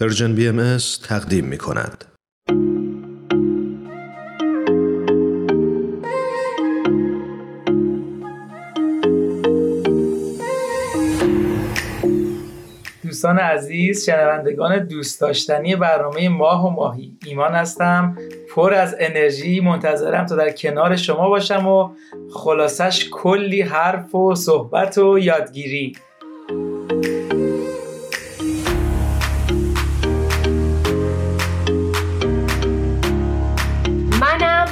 پرژن بی ام تقدیم می کند. دوستان عزیز شنوندگان دوست داشتنی برنامه ماه و ماهی. ایمان هستم پر از انرژی. منتظرم تا در کنار شما باشم و خلاصش کلی حرف و صحبت و یادگیری.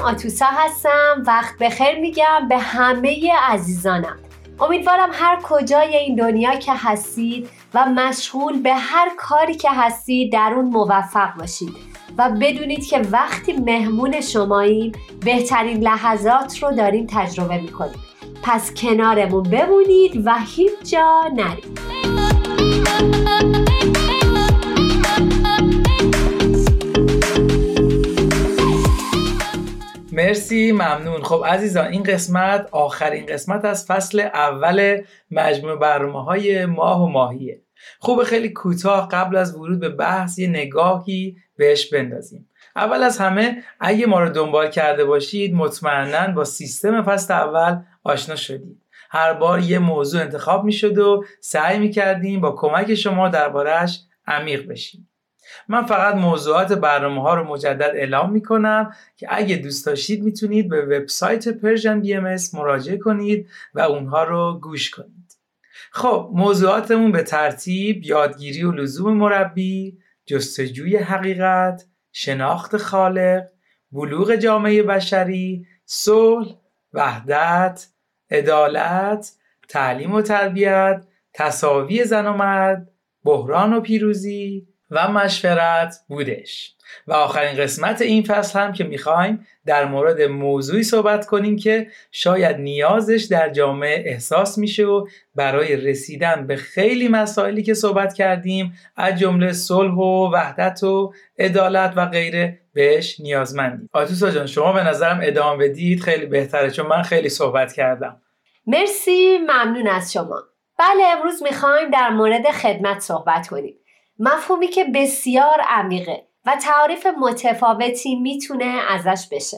آتوسا هستم. وقت بخیر میگم به همه عزیزانم. امیدوارم هر کجای این دنیا که هستید و مشغول به هر کاری که هستید در اون موفق باشید و بدونید که وقتی مهمون شماییم بهترین لحظات رو داریم تجربه می‌کنیم. پس کنارمون بمونید و هیچ جا نرید. مرسی ممنون. خب عزیزان این قسمت آخرین قسمت از فصل اول مجموع برنامه های ماه و ماهیه. خوب خیلی کوتاه قبل از ورود به بحث یه نگاهی بهش بندازیم. اول از همه اگه ما رو دنبال کرده باشید مطمئنا با سیستم فصل اول آشنا شدید. هر بار یه موضوع انتخاب می شد و سعی می کردیم با کمک شما دربارهش عمیق بشیم. من فقط موضوعات برنامه ها رو مجدد اعلام می کنم که اگه دوست داشتید می‌تونید به وبسایت پرژن BMS مراجعه کنید و اونها رو گوش کنید. خب موضوعاتمون به ترتیب یادگیری و لزوم مربی، جستجوی حقیقت، شناخت خالق، بلوغ جامعه بشری، صلح، وحدت، عدالت، تعلیم و تربیت، تصاوی زن و مرد، بحران و پیروزی، و مشورت بودش. و آخرین قسمت این فصل هم که می‌خوایم در مورد موضوعی صحبت کنیم که شاید نیازش در جامعه احساس میشه و برای رسیدن به خیلی مسائلی که صحبت کردیم از جمله صلح و وحدت و عدالت و غیره بهش نیازمندیم. آتوسا جان شما به نظرم ادامه بدید. خیلی بهتره چون من خیلی صحبت کردم. مرسی ممنون از شما. بله امروز می‌خوایم در مورد خدمت صحبت کنیم. مفهومی که بسیار عمیقه و تعریف متفاوتی می‌تونه ازش بشه.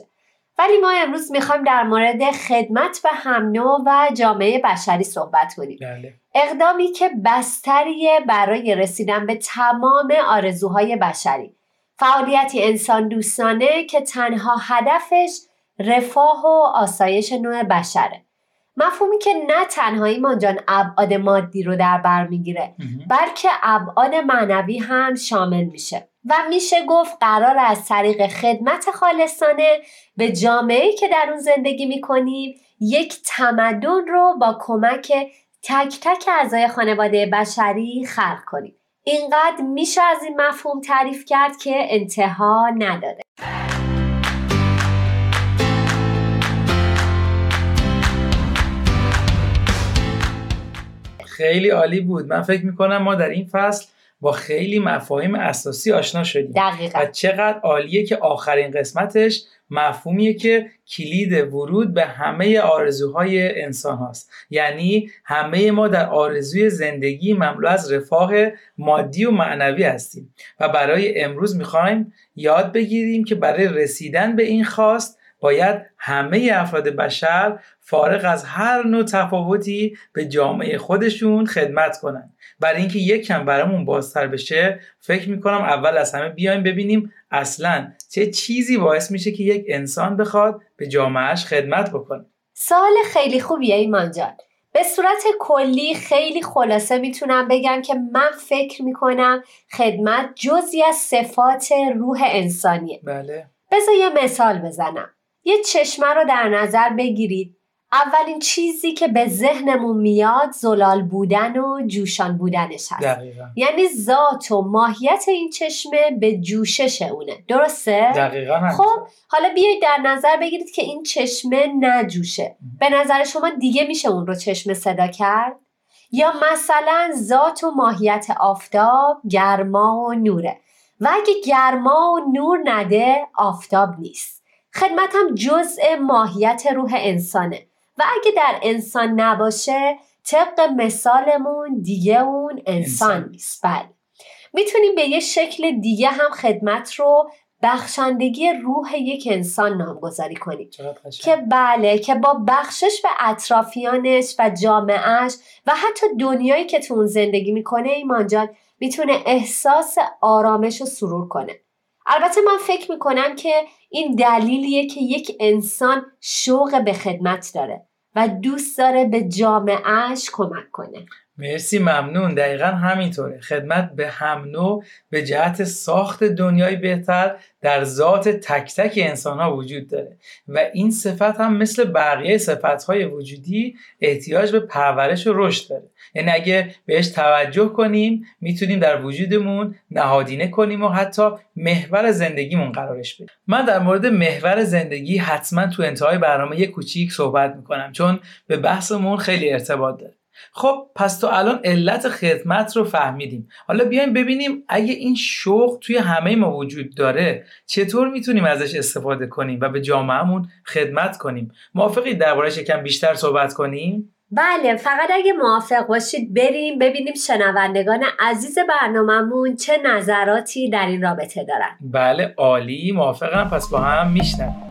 ولی ما امروز می‌خوایم در مورد خدمت به هم و جامعه بشری صحبت کنیم. بله. اقدامی که بستریه برای رسیدن به تمام آرزوهای بشری. فعالیتی انسان دوستانه که تنها هدفش رفاه و آسایش نوع بشره. مفهومی که نه تنها ایمان جان ابعاد مادی رو در بر می‌گیره. بلکه ابعاد معنوی هم شامل میشه. و میشه گفت قرار از طریق خدمت خالصانه به جامعه که در اون زندگی می‌کنیم یک تمدن رو با کمک تک تک اعضای خانواده بشری خلق کنیم. اینقدر میشه از این مفهوم تعریف کرد که انتها نداره. خیلی عالی بود. من فکر می‌کنم ما در این فصل با خیلی مفاهیم اساسی آشنا شدیم. دقیقا. و چقدر عالیه که آخرین قسمتش مفهومیه که کلید ورود به همه آرزوهای انسان هاست. یعنی همه ما در آرزوی زندگی مملو از رفاه مادی و معنوی هستیم. و برای امروز می‌خوایم یاد بگیریم که برای رسیدن به این خواست باید همه افراد بشر فارغ از هر نوع تفاوتی به جامعه خودشون خدمت کنن. برای اینکه یک کم برامون بازتر بشه فکر می‌کنم اول از همه بیایم ببینیم اصلا چه چیزی باعث میشه که یک انسان بخواد به جامعهش خدمت بکنه. سال خیلی خوبیه ایمان جان. به صورت کلی خیلی خلاصه می‌تونم بگم که من فکر می‌کنم خدمت جزی از صفات روح انسانیه. بله. بذار یه مثال بزنم. یه چشمه رو در نظر بگیرید اولین چیزی که به ذهنمون میاد زلال بودن و جوشان بودنش هست دقیقا. یعنی ذات و ماهیت این چشمه به جوشش اونه درسته؟ دقیقا هم. خب حالا بیایید در نظر بگیرید که این چشمه نجوشه به نظر شما دیگه میشه اون رو چشمه صدا کرد؟ یا مثلا ذات و ماهیت آفتاب گرما و نوره و اگه گرما و نور نده آفتاب نیست خدمت هم جزء ماهیت روح انسانه. و اگه در انسان نباشه طبق مثالمون دیگه اون انسان انسان. نیست. بله. می‌تونیم به یه شکل دیگه هم خدمت رو بخشندگی روح یک انسان نامگذاری کنیم. که بله که با بخشش به اطرافیانش و جامعهش و حتی دنیایی که تو اون زندگی می‌کنه ایمان جان می‌تونه احساس آرامش و سرور کنه. البته من فکر می‌کنم که این دلیلیه که یک انسان شوق به خدمت داره و دوست داره به جامعهش کمک کنه. مرسی ممنون. دقیقا همینطوره. خدمت به هم نوع به جهت ساخت دنیای بهتر در ذات تک تک انسان ها وجود داره. و این صفت هم مثل بقیه صفت های وجودی احتیاج به پرورش و رشد داره. یعنی اگه بهش توجه کنیم می‌تونیم در وجودمون نهادینه کنیم و حتی محور زندگیمون قرارش بدیم. من در مورد محور زندگی حتما تو انتهای برنامه یه کوچیک صحبت می‌کنم چون به بحثمون خیلی ارتباط داره. خب پس تو الان علت خدمت رو فهمیدیم. حالا بیایم ببینیم اگه این شوق توی همه ما وجود داره چطور می‌تونیم ازش استفاده کنیم و به جامعهمون خدمت کنیم؟ موافقی دربارهش یکم بیشتر صحبت کنیم؟ بله فقط اگه موافق باشید بریم ببینیم شنوندگان عزیز برنامهمون چه نظراتی در این رابطه دارن. بله عالی موافقم. پس با هم میشنویم.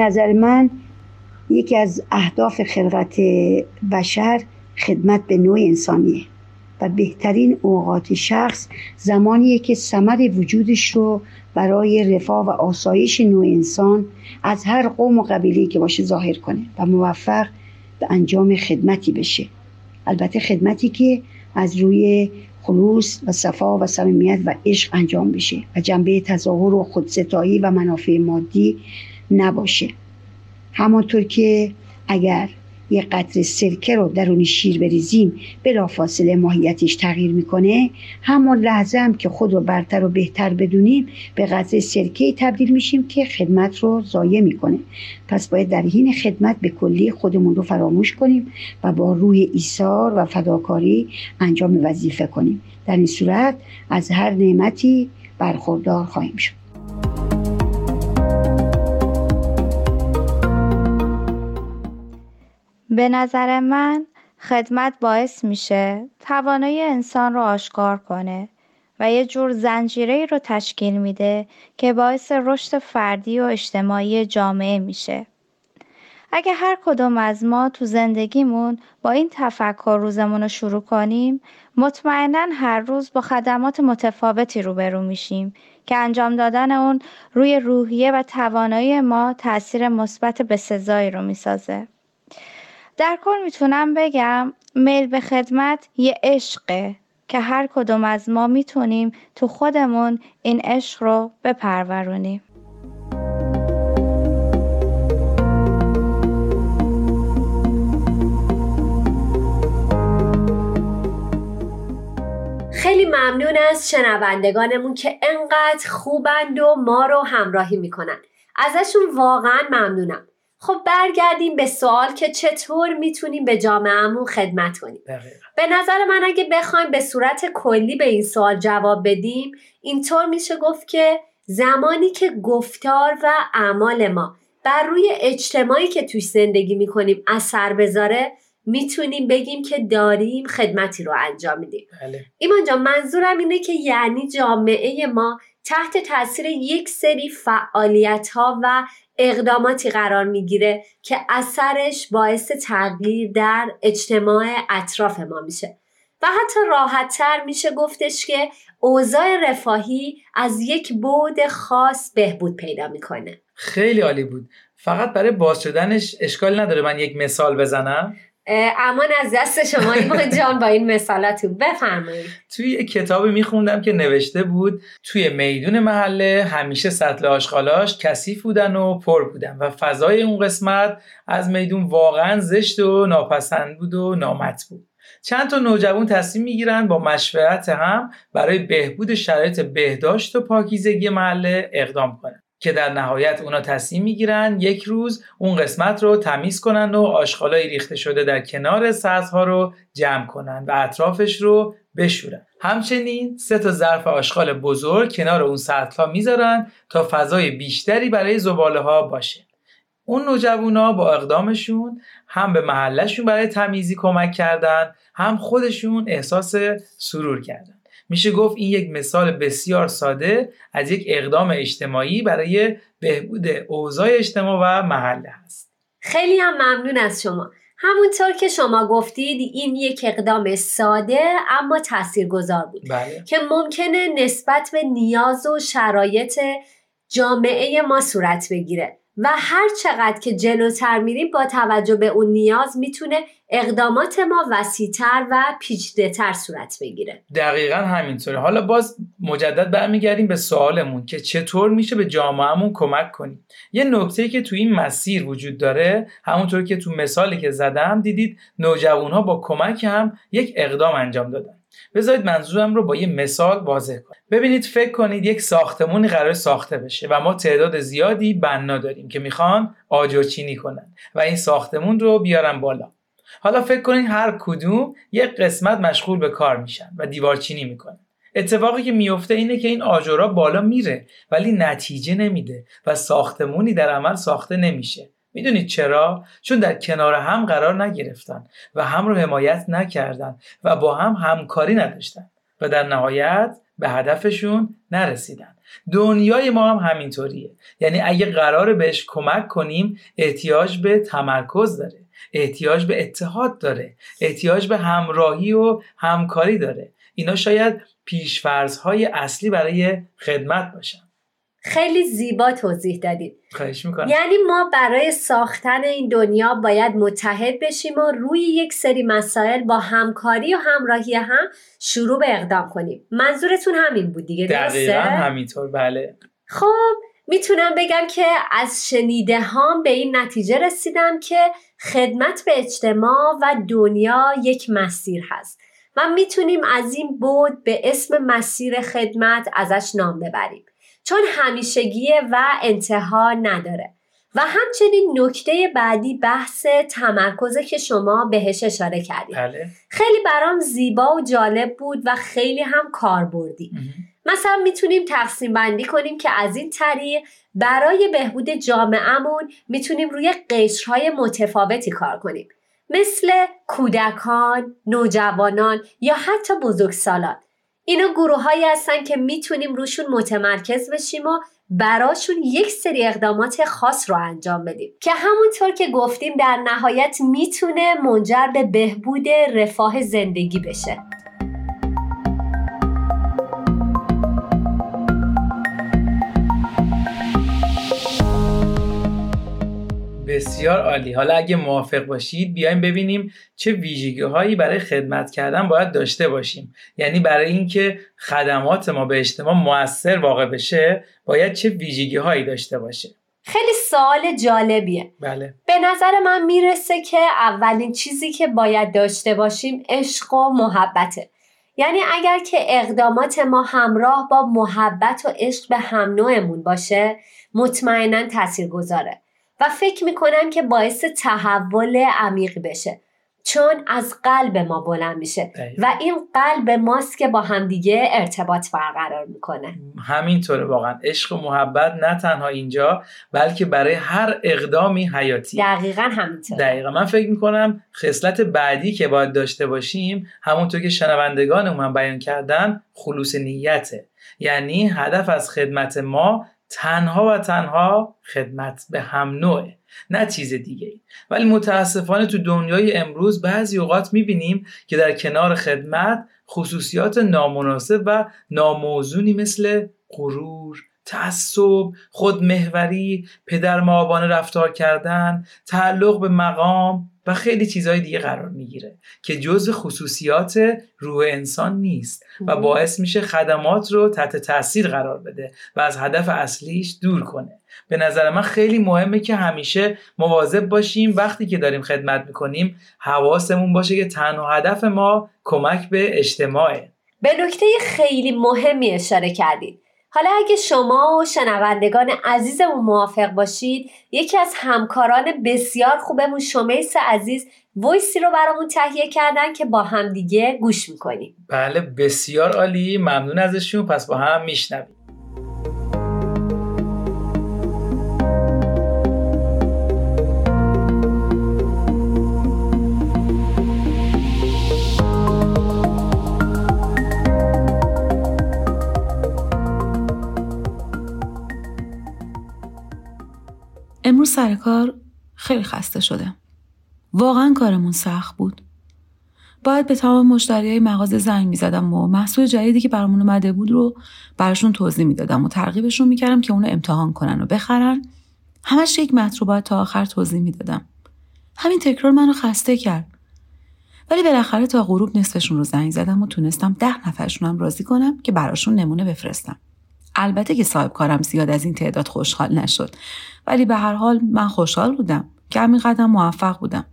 نظر من یکی از اهداف خلقت بشر خدمت به نوع انسانیه و بهترین اوقات شخص زمانیه که ثمر وجودش رو برای رفاه و آسایش نوع انسان از هر قوم و قبیله که باشه ظاهر کنه و موفق به انجام خدمتی بشه. البته خدمتی که از روی خلوص و صفا و صمیمیت و عشق انجام بشه و جنبه تظاهر و خودستایی و منافع مادی نباشه. همانطور که اگر یه قطر سرکه رو درون شیر بریزیم فاصله ماهیتش تغییر می‌کنه همون لحظه هم که خود رو برتر و بهتر بدونیم به قطر سرکه تبدیل میشیم که خدمت رو ضایع می‌کنه. پس باید در حین خدمت به کلی خودمون رو فراموش کنیم و با روی ایثار و فداکاری انجام وظیفه کنیم. در این صورت از هر نعمتی برخوردار خواهیم شد. به نظر من خدمت باعث میشه توانایی انسان رو آشکار کنه و یه جور زنجیره رو تشکیل میده که باعث رشد فردی و اجتماعی جامعه میشه. اگه هر کدوم از ما تو زندگیمون با این تفکر روزمون رو شروع کنیم مطمئنا هر روز با خدمات متفاوتی روبرو میشیم که انجام دادن اون روی روحیه و توانایی ما تاثیر مثبت به سزایی رو می‌سازه. در کل می‌تونم بگم میل به خدمت یه عشقه که هر کدوم از ما می‌تونیم تو خودمون این عشق رو بپرورونیم. خیلی ممنون از شنوندگانمون که انقدر خوبند و ما رو همراهی می‌کنن. ازشون واقعا ممنونم. خب برگردیم به سوال که چطور می‌تونیم به جامعهمون خدمت کنیم. به نظر من اگه بخوایم به صورت کلی به این سوال جواب بدیم اینطور میشه گفت که زمانی که گفتار و اعمال ما بر روی اجتماعی که توش زندگی می‌کنیم اثر بذاره می‌تونیم بگیم که داریم خدمتی رو انجام میدیم. بله. ایمان جان منظورم اینه که یعنی جامعه ما تحت تاثیر یک سری فعالیت ها و اقداماتی قرار می‌گیره که اثرش باعث تغییر در اجتماع اطراف ما میشه. و حتی راحتتر میشه گفتش که اوضاع رفاهی از یک بود خاص بهبود پیدا می‌کنه. خیلی عالی بود. فقط برای باز شدنش اشکال نداره من یک مثال بزنم. امان از دست شما ایمان جان با این مثالاتون. بفرمایید. توی یک کتابی میخوندم که نوشته بود توی میدون محله همیشه سطل آشغالاش کثیف بودن و پر بودن و فضای اون قسمت از میدون واقعا زشت و ناپسند بود و نامت بود. چند تا نوجوان تصمیم می‌گیرن با مشورت هم برای بهبود شرایط بهداشت و پاکیزگی محله اقدام کنن. که در نهایت اونا تصمیم می‌گیرن یک روز اون قسمت رو تمیز کنن و آشغالای ریخته شده در کنار ها رو جمع کنن و اطرافش رو بشورن. همچنین سه تا ظرف آشغال بزرگ کنار اون سطح ها می‌ذارن تا فضای بیشتری برای زباله ها باشه. اون نوجوانا با اقدامشون هم به محلشون برای تمیزی کمک کردن هم خودشون احساس سرور کردن. میشه گفت این یک مثال بسیار ساده از یک اقدام اجتماعی برای بهبود اوضاع اجتماع و محله هست. خیلی هم ممنون از شما. همونطور که شما گفتید این یک اقدام ساده اما تاثیرگذار بود بله. که ممکنه نسبت به نیاز و شرایط جامعه ما صورت بگیره. و هر چقدر که جلوتر میریم با توجه به اون نیاز می‌تونه اقدامات ما وسیعتر و پیچیده‌تر صورت بگیره. دقیقا همینطوره. حالا باز مجدد برمیگردیم به سوالمون که چطور میشه به جامعهمون کمک کنیم؟ یه نکته که تو این مسیر وجود داره همونطور که تو مثالی که زدم دیدید نوجوانها با کمک هم یک اقدام انجام دادن. بذارید منظورم رو با یه مثال واضح کنم. ببینید فکر کنید یک ساختمونی قرار ساخته بشه و ما تعداد زیادی بنا داریم که می‌خوان آجرچینی کنن و این ساختمون رو بیارن بالا. حالا فکر کنید هر کدوم یک قسمت مشغول به کار میشن و دیوارچینی می‌کنن. اتفاقی که میفته اینه که این آجرها بالا میره ولی نتیجه نمیده و ساختمونی در عمل ساخته نمیشه. می‌دونید چرا؟ چون در کنار هم قرار نگرفتن و هم رو حمایت نکردن و با هم همکاری نداشتن و در نهایت به هدفشون نرسیدن. دنیای ما هم همینطوریه. یعنی اگه قرار بهش کمک کنیم احتیاج به تمرکز داره احتیاج به اتحاد داره احتیاج به همراهی و همکاری داره. اینا شاید پیشفرزهای اصلی برای خدمت باشن. خیلی زیبا توضیح دادید. خواهش می‌کنم. یعنی ما برای ساختن این دنیا باید متحد بشیم و روی یک سری مسائل با همکاری و همراهی هم شروع به اقدام کنیم. منظورتون همین بود دیگه دقیقا همینطور بله. خب می‌تونم بگم که از شنیده هام به این نتیجه رسیدم که خدمت به اجتماع و دنیا یک مسیر هست و می‌تونیم از این بود به اسم مسیر خدمت ازش نام ببریم. چون همیشگیه و انتها نداره. و همچنین نکته بعدی بحث تمرکزه که شما بهش اشاره کردید. بله. خیلی برام زیبا و جالب بود و خیلی هم کاربردی مثلا می‌تونیم تقسیم بندی کنیم که از این طریق برای بهبود جامعهمون می‌تونیم روی قشرهای متفاوتی کار کنیم. مثل کودکان، نوجوانان یا حتی بزرگسالان. اینا گروه هایی هستن که می‌تونیم روشون متمرکز بشیم و براشون یک سری اقدامات خاص رو انجام بدیم. که همونطور که گفتیم در نهایت می‌تونه منجر به بهبود رفاه زندگی بشه. بسیار عالی. حالا اگه موافق باشید بیایم ببینیم چه ویژگی هایی برای خدمت کردن باید داشته باشیم. یعنی برای اینکه خدمات ما به اجتماع موثر واقع بشه باید چه ویژگی هایی داشته باشه؟ خیلی سوال جالبیه. بله. به نظر من می‌رسه که اولین چیزی که باید داشته باشیم عشق و محبته. یعنی اگر که اقدامات ما همراه با محبت و عشق به هم نوعمون باشه مطمئنا تاثیر گذاره و فکر می‌کنم که باعث تحول عمیق بشه. چون از قلب ما بلند میشه و این قلب ماست که با همدیگه ارتباط برقرار می‌کنه. همینطوره واقعا. عشق و محبت نه تنها اینجا بلکه برای هر اقدامی حیاتی. دقیقا همینطوره. دقیقا. من فکر می‌کنم خصلت بعدی که باید داشته باشیم همونطور که شنوندگان من بیان کردن خلوص نیته. یعنی هدف از خدمت ما تنها و تنها خدمت به هم نوعه نه چیز دیگه. ولی متاسفانه تو دنیای امروز بعضی اوقات می‌بینیم که در کنار خدمت خصوصیات نامناسب و ناموزونی مثل غرور تعصب خودمهوری پدر معابانه رفتار کردن تعلق به مقام و خیلی چیزهای دیگه قرار می‌گیره که جزء خصوصیات روح انسان نیست و باعث میشه خدمات رو تحت تاثیر قرار بده و از هدف اصلیش دور کنه. به نظر من خیلی مهمه که همیشه مواظب باشیم وقتی که داریم خدمت می‌کنیم حواسمون باشه که تنها هدف ما کمک به اجتماعه. به نکته خیلی مهمی اشاره کردید. حالا اگه شما و شنوندگان عزیزمون موافق باشید یکی از همکاران بسیار خوبمون شمیس عزیز ویسی رو برامون تهیه کردن که با همدیگه گوش می‌کنیم. بله بسیار عالی. ممنون ازشون. پس با هم میشنویم. سر کار خیلی خسته شده. واقعا کارمون سخت بود. باید به تمام مشتری های مغازه زنگ می‌زدم و محصول جدیدی که برامون اومده بود رو براشون توضیح می‌دادم و ترغیبشون می‌کردم که اونو امتحان کنن و بخرن همش یک متر رو باید تا آخر توضیح می‌دادم همین تکرار منو خسته کرد ولی بالاخره تا غروب نصفشون رو زنگ زدم و تونستم ده نفرشونم راضی کنم که براشون نمونه بفرستم البته که صاحب کارم زیاد از این تعداد خوشحال نشد. ولی به هر حال من خوشحال بودم که همین قدم موفق بودم.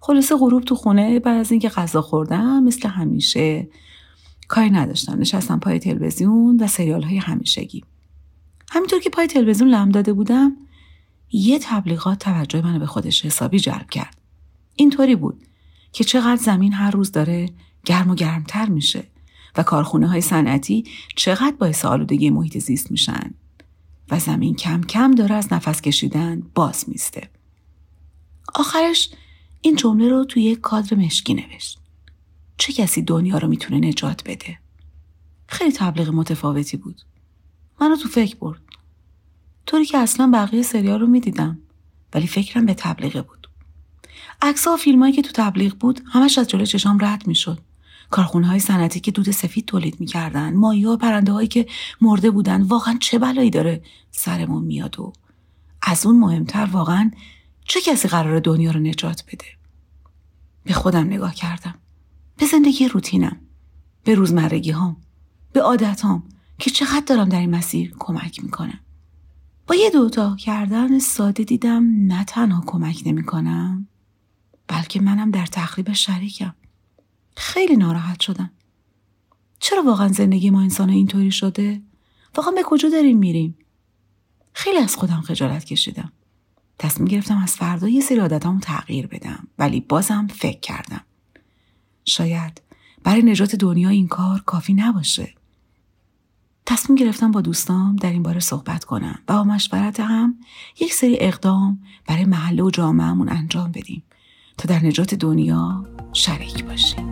خلاصه غروب تو خونه بعد از اینکه غذا خوردم مثل همیشه کاری نداشتم. نشستم پای تلویزیون و سریال های همیشگی. همینطور که پای تلویزیون لم داده بودم یه تبلیغات توجه منو به خودش حسابی جلب کرد. اینطوری بود که چقدر زمین هر روز داره گرم و گرمتر میشه. و کارخونه های صنعتی چقدر باعث آلودگی محیط زیست میشن و زمین کم کم داره از نفس کشیدن باز میسته. آخرش این جمله رو توی یک کادر مشکی نوشت. چه کسی دنیا رو می‌تونه نجات بده؟ خیلی تبلیغ متفاوتی بود. منو تو فکر برد. طوری که اصلا بقیه سریال رو می‌دیدم ولی فکرم به تبلیغه بود. عکس و فیلمایی که تو تبلیغ بود همش از جلوی چشام رد می‌شد. کارخونه های صنعتی که دود سفید تولید می‌کردن مایه و پرنده هایی که مرده بودن واقعا چه بلایی داره سرمون میاد و از اون مهمتر واقعا چه کسی قرار دنیا رو نجات بده؟ به خودم نگاه کردم. به زندگی روتینم. به روزمرگی هام به عادت هام که چقدر دارم در این مسیر کمک می‌کنم. با یه دوتا کردن ساده دیدم نه تنها کمک نمی‌کنم بلکه منم در تخریب شریکم. خیلی ناراحت شدم. چرا واقعا زندگی ما انسان اینطوری شده؟ واقعا به کجا داریم میریم؟ خیلی از خودم خجالت کشیدم. تصمیم گرفتم از فردا یه سری عادتامو تغییر بدم ولی بازم فکر کردم. شاید برای نجات دنیا این کار کافی نباشه. تصمیم گرفتم با دوستام در این باره صحبت کنم و با مشورت هم یک سری اقدام برای محله و جامعهمون انجام بدیم تا در نجات دنیا شریک باشیم.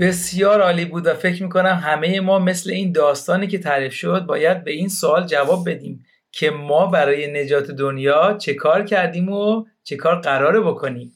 بسیار عالی بود و فکر می‌کنم همه ما مثل این داستانی که تعریف شد باید به این سوال جواب بدیم که ما برای نجات دنیا چه کار کردیم و چه کار قراره بکنیم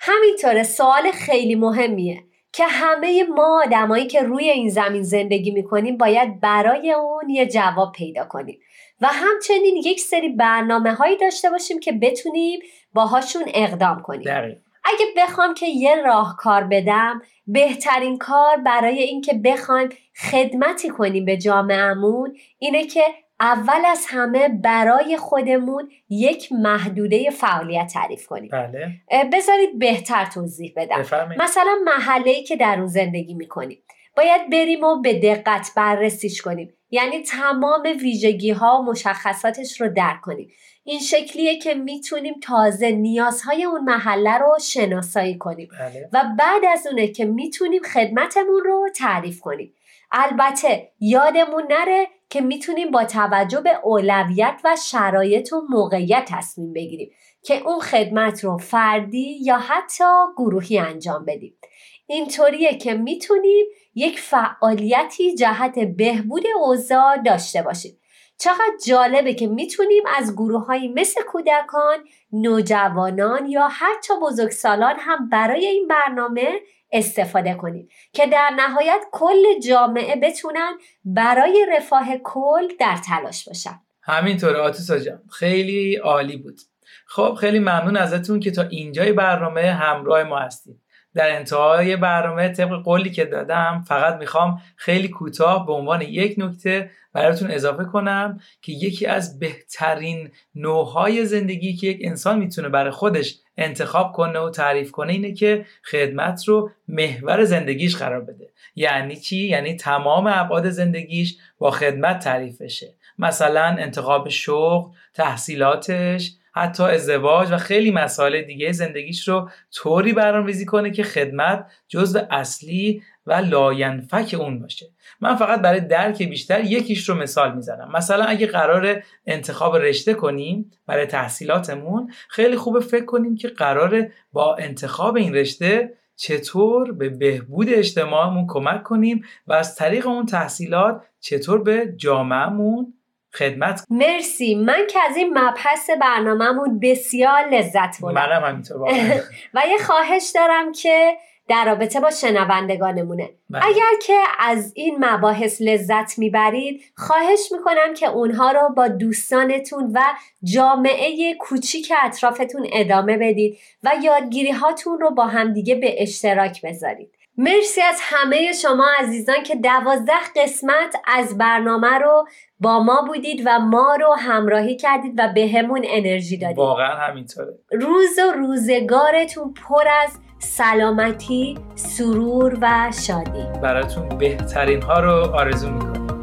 همینطوره سوال خیلی مهمیه که همه ما آدمایی که روی این زمین زندگی می‌کنیم باید برای اون یه جواب پیدا کنیم و همچنین یک سری برنامه هایی داشته باشیم که بتونیم باهاشون اقدام کنیم دقیق. اگه بخوام که یه راهکار بدم بهترین کار برای اینکه بخوایم خدمتی کنیم به جامعهمون اینه که اول از همه برای خودمون یک محدوده فعالیت تعریف کنیم. بله. بذارید بهتر توضیح بدم. بفرمید. مثلا محله که در اون زندگی می‌کنیم. باید بریم و به دقت بررسیش کنیم. یعنی تمام ویژگی ها و مشخصاتش رو درک کنیم. این شکلیه که می‌تونیم تازه نیازهای اون محله رو شناسایی کنیم. بله. و بعد از اونه که می‌تونیم خدمتمون رو تعریف کنیم. البته یادمون نره که می‌تونیم با توجه به اولویت و شرایط و موقعیت تصمیم بگیریم که اون خدمت رو فردی یا حتی گروهی انجام بدیم. اینطوریه که می‌تونیم یک فعالیتی جهت بهبود اوضاع داشته باشیم. چقدر جالبه که می‌تونیم از گروه مثل کودکان، نوجوانان یا حتی بزرگسالان هم برای این برنامه استفاده کنیم. که در نهایت کل جامعه بتونن برای رفاه کل در تلاش باشن. همینطوره آتوسا جان. خیلی عالی بود. خب خیلی ممنون ازتون که تا اینجای برنامه همراه ما هستید در انتهای برنامه طبق قولی که دادم فقط می‌خوام خیلی کوتاه به عنوان یک نکته براتون اضافه کنم که یکی از بهترین نوعهای زندگی که یک انسان می‌تونه برای خودش انتخاب کنه و تعریف کنه اینه که خدمت رو محور زندگیش قرار بده. یعنی چی؟ یعنی تمام ابعاد زندگیش با خدمت تعریف بشه مثلا انتخاب شغل تحصیلاتش حتی ازدواج و خیلی مسائل دیگه زندگیش رو طوری برنامه‌ریزی کنه که خدمت جزو اصلی و لاینفک اون باشه. من فقط برای درک بیشتر یکیش رو مثال می‌زنم. مثلا اگه قرار انتخاب رشته کنیم برای تحصیلاتمون خیلی خوبه فکر کنیم که قرار با انتخاب این رشته چطور به بهبود اجتماعمون کمک کنیم و از طریق اون تحصیلات چطور به جامعهمون خدمت مرسی. من که از این مبحث برنامهمون بسیار لذت بردم. منم همینطور و یه خواهش دارم که در رابطه با شنوندگانمونه. بله. اگر که از این مباحث لذت می‌برید خواهش می‌کنم که اونها رو با دوستانتون و جامعه کوچیک اطرافتون ادامه بدید و یادگیری هاتون رو با همدیگه به اشتراک بذارید. مرسی از همه شما عزیزان که دوازده قسمت از برنامه رو با ما بودید و ما رو همراهی کردید و به همون انرژی دادید. واقعا همینطوره. روز و روزگارتون پر از سلامتی، سرور و شادی. براتون بهترین ها رو آرزو می‌کنم